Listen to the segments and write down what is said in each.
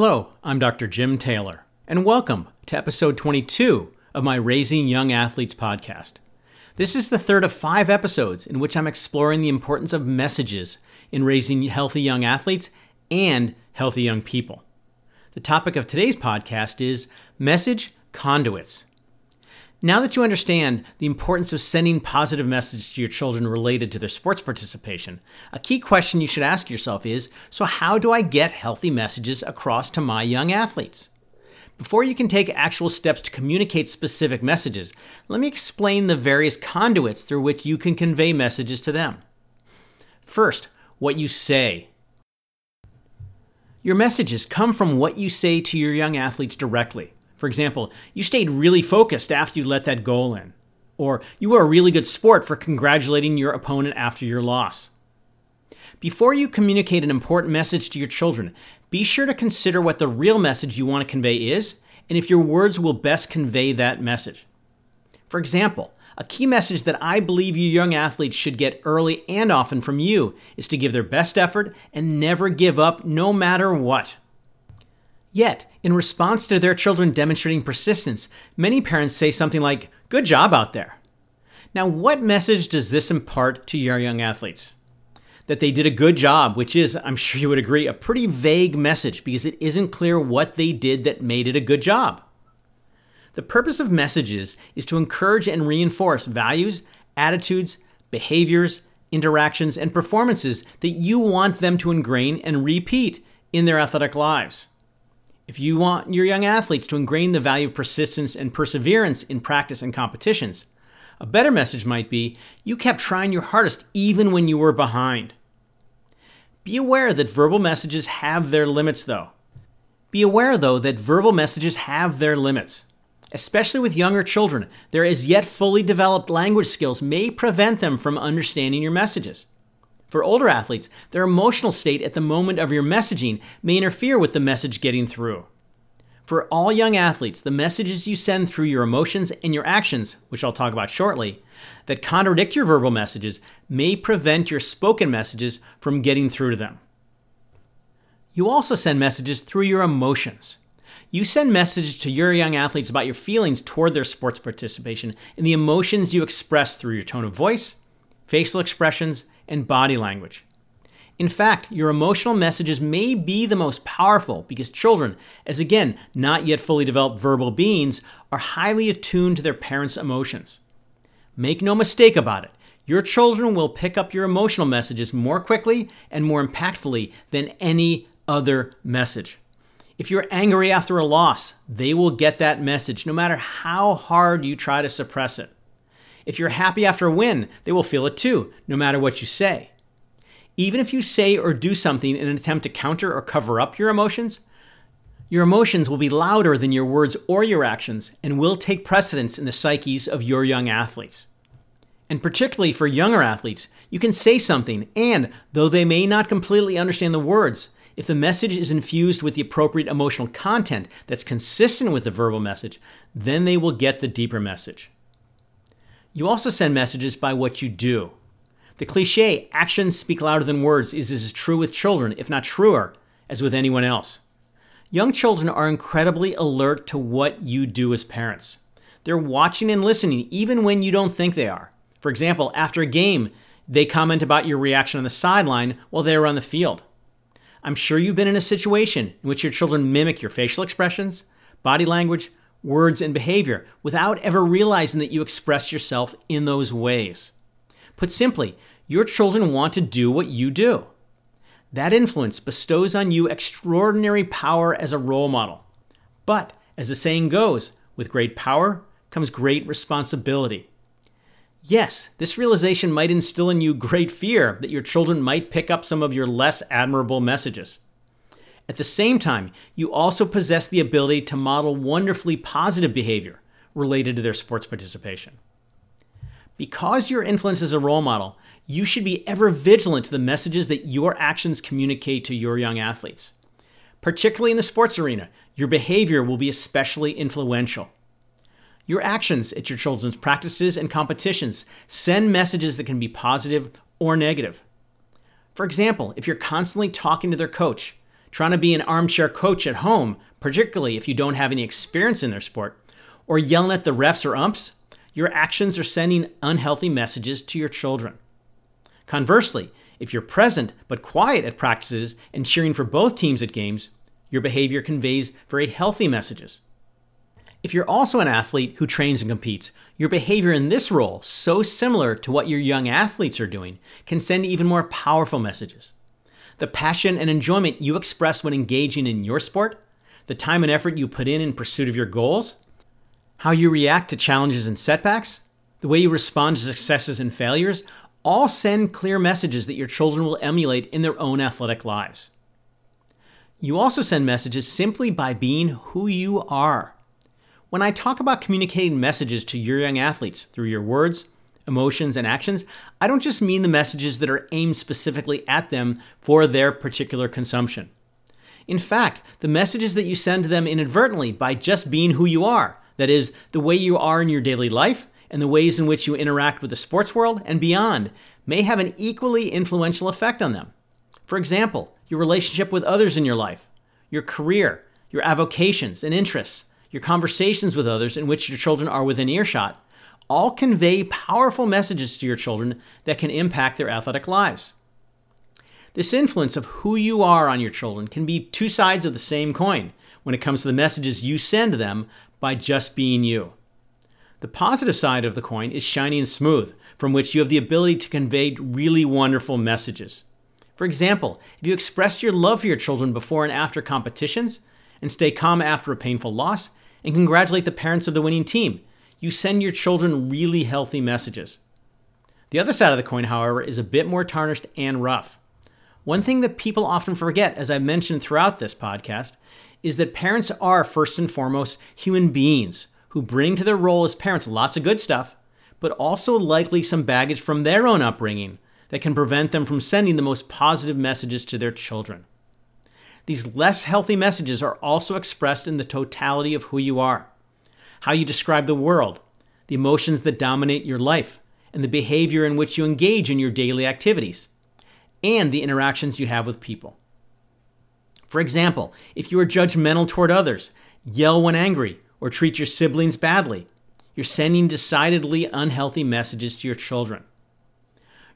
Hello, I'm Dr. Jim Taylor, and welcome to episode 22 of my Raising Young Athletes podcast. This is the third of five episodes in which I'm exploring the importance of messages in raising healthy young athletes and healthy young people. The topic of today's podcast is message conduits. Now that you understand the importance of sending positive messages to your children related to their sports participation, a key question you should ask yourself is so, how do I get healthy messages across to my young athletes? Before you can take actual steps to communicate specific messages, let me explain the various conduits through which you can convey messages to them. First, what you say. Your messages come from what you say to your young athletes directly. For example, you stayed really focused after you let that goal in. Or you were a really good sport for congratulating your opponent after your loss. Before you communicate an important message to your children, be sure to consider what the real message you want to convey is and if your words will best convey that message. For example, a key message that I believe you young athletes should get early and often from you is to give their best effort and never give up no matter what. Yet, in response to their children demonstrating persistence, many parents say something like, Good job out there. Now, what message does this impart to your young athletes? That they did a good job, which is, I'm sure you would agree, a pretty vague message because it isn't clear what they did that made it a good job. The purpose of messages is to encourage and reinforce values, attitudes, behaviors, interactions, and performances that you want them to ingrain and repeat in their athletic lives. If you want your young athletes to ingrain the value of persistence and perseverance in practice and competitions, a better message might be you kept trying your hardest even when you were behind. Be aware that verbal messages have their limits, though. Be aware, though, that verbal messages have their limits. Especially with younger children, their as yet fully developed language skills may prevent them from understanding your messages. For older athletes, their emotional state at the moment of your messaging may interfere with the message getting through. For all young athletes, the messages you send through your emotions and your actions, which I'll talk about shortly, that contradict your verbal messages may prevent your spoken messages from getting through to them. You also send messages through your emotions. You send messages to your young athletes about your feelings toward their sports participation and the emotions you express through your tone of voice, facial expressions, and body language. In fact, your emotional messages may be the most powerful because children, as again, not yet fully developed verbal beings, are highly attuned to their parents' emotions. Make no mistake about it, your children will pick up your emotional messages more quickly and more impactfully than any other message. If you're angry after a loss, they will get that message no matter how hard you try to suppress it. If you're happy after a win, they will feel it too, no matter what you say. Even if you say or do something in an attempt to counter or cover up your emotions, your emotions will be louder than your words or your actions and will take precedence in the psyches of your young athletes. And particularly for younger athletes, you can say something, and though they may not completely understand the words, if the message is infused with the appropriate emotional content that's consistent with the verbal message, then they will get the deeper message. You also send messages by what you do. The cliche, actions speak louder than words, is as true with children, if not truer, as with anyone else. Young children are incredibly alert to what you do as parents. They're watching and listening even when you don't think they are. For example, after a game, they comment about your reaction on the sideline while they are on the field. I'm sure you've been in a situation in which your children mimic your facial expressions, body language, words, and behavior without ever realizing that you express yourself in those ways. Put simply, your children want to do what you do. That influence bestows on you extraordinary power as a role model. But, as the saying goes, with great power comes great responsibility. Yes, this realization might instill in you great fear that your children might pick up some of your less admirable messages. At the same time, you also possess the ability to model wonderfully positive behavior related to their sports participation. Because your influence is a role model, you should be ever vigilant to the messages that your actions communicate to your young athletes. Particularly in the sports arena, your behavior will be especially influential. Your actions at your children's practices and competitions send messages that can be positive or negative. For example, if you're constantly talking to their coach, trying to be an armchair coach at home, particularly if you don't have any experience in their sport, or yelling at the refs or umps, your actions are sending unhealthy messages to your children. Conversely, if you're present but quiet at practices and cheering for both teams at games, your behavior conveys very healthy messages. If you're also an athlete who trains and competes, your behavior in this role, so similar to what your young athletes are doing, can send even more powerful messages. The passion and enjoyment you express when engaging in your sport, the time and effort you put in in pursuit of your goals, how you react to challenges and setbacks, the way you respond to successes and failures, all send clear messages that your children will emulate in their own athletic lives. You also send messages simply by being who you are. When I talk about communicating messages to your young athletes through your words, emotions, and actions, I don't just mean the messages that are aimed specifically at them for their particular consumption. In fact, the messages that you send to them inadvertently by just being who you are, that is, the way you are in your daily life and the ways in which you interact with the sports world and beyond, may have an equally influential effect on them. For example, your relationship with others in your life, your career, your avocations and interests, your conversations with others in which your children are within earshot, all convey powerful messages to your children that can impact their athletic lives. This influence of who you are on your children can be two sides of the same coin when it comes to the messages you send them by just being you. The positive side of the coin is shiny and smooth, from which you have the ability to convey really wonderful messages. For example, if you express your love for your children before and after competitions, and stay calm after a painful loss, and congratulate the parents of the winning team. You send your children really healthy messages. The other side of the coin, however, is a bit more tarnished and rough. One thing that people often forget, as I mentioned throughout this podcast, is that parents are first and foremost human beings who bring to their role as parents lots of good stuff, but also likely some baggage from their own upbringing that can prevent them from sending the most positive messages to their children. These less healthy messages are also expressed in the totality of who you are, how you describe the world, the emotions that dominate your life, and the behavior in which you engage in your daily activities, and the interactions you have with people. For example, if you are judgmental toward others, yell when angry, or treat your siblings badly, you're sending decidedly unhealthy messages to your children.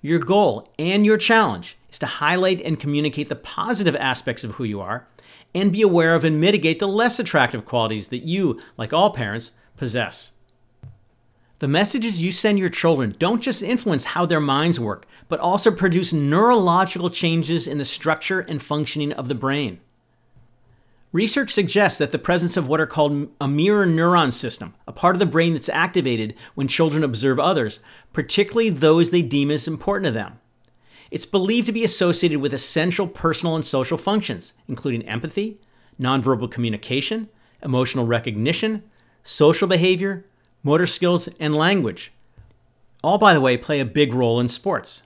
Your goal and your challenge is to highlight and communicate the positive aspects of who you are and be aware of and mitigate the less attractive qualities that you, like all parents, possess. The messages you send your children don't just influence how their minds work, but also produce neurological changes in the structure and functioning of the brain. Research suggests that the presence of what are called a mirror neuron system, a part of the brain that's activated when children observe others, particularly those they deem as important to them. It's believed to be associated with essential personal and social functions, including empathy, nonverbal communication, emotional recognition, social behavior, motor skills, and language. All, by the way, play a big role in sports.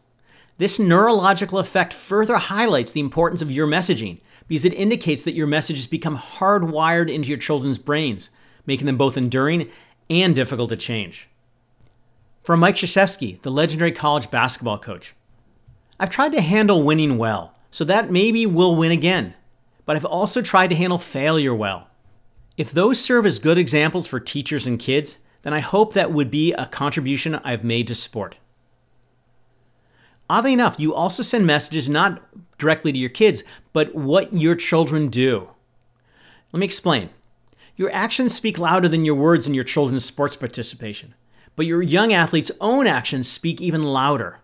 This neurological effect further highlights the importance of your messaging because it indicates that your messages become hardwired into your children's brains, making them both enduring and difficult to change. For Mike Krzyzewski, the legendary college basketball coach, I've tried to handle winning well, so that maybe we'll win again. But I've also tried to handle failure well. If those serve as good examples for teachers and kids, then I hope that would be a contribution I've made to sport. Oddly enough, you also send messages not directly to your kids, but what your children do. Let me explain. Your actions speak louder than your words in your children's sports participation, but your young athletes' own actions speak even louder.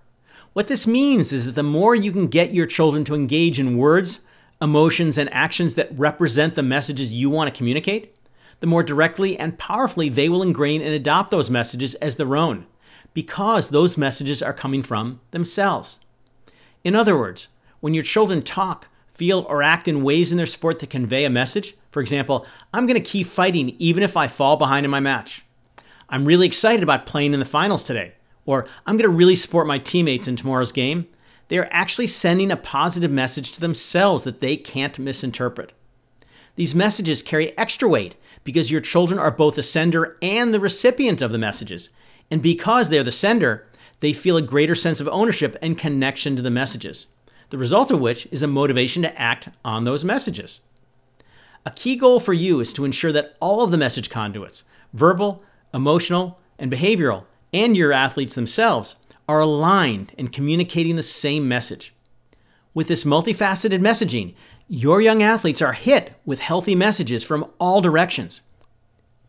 What this means is that the more you can get your children to engage in words, emotions, and actions that represent the messages you want to communicate, the more directly and powerfully they will ingrain and adopt those messages as their own because those messages are coming from themselves. In other words, when your children talk, feel, or act in ways in their sport to convey a message, for example, I'm going to keep fighting even if I fall behind in my match. I'm really excited about playing in the finals today. Or I'm going to really support my teammates in tomorrow's game. They are actually sending a positive message to themselves that they can't misinterpret. These messages carry extra weight because your children are both the sender and the recipient of the messages, and because they're the sender, they feel a greater sense of ownership and connection to the messages. the result of which is a motivation to act on those messages. A key goal for you is to ensure that all of the message conduits, verbal, emotional, and behavioral, and your athletes themselves, are aligned and communicating the same message. With this multifaceted messaging, your young athletes are hit with healthy messages from all directions,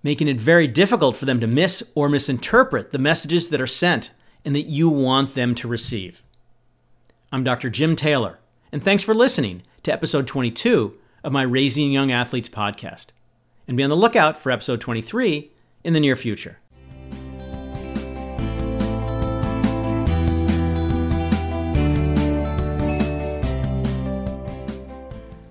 making it very difficult for them to miss or misinterpret the messages that are sent and that you want them to receive. I'm Dr. Jim Taylor, and thanks for listening to episode 22 of my Raising Young Athletes podcast. And be on the lookout for episode 23 in the near future.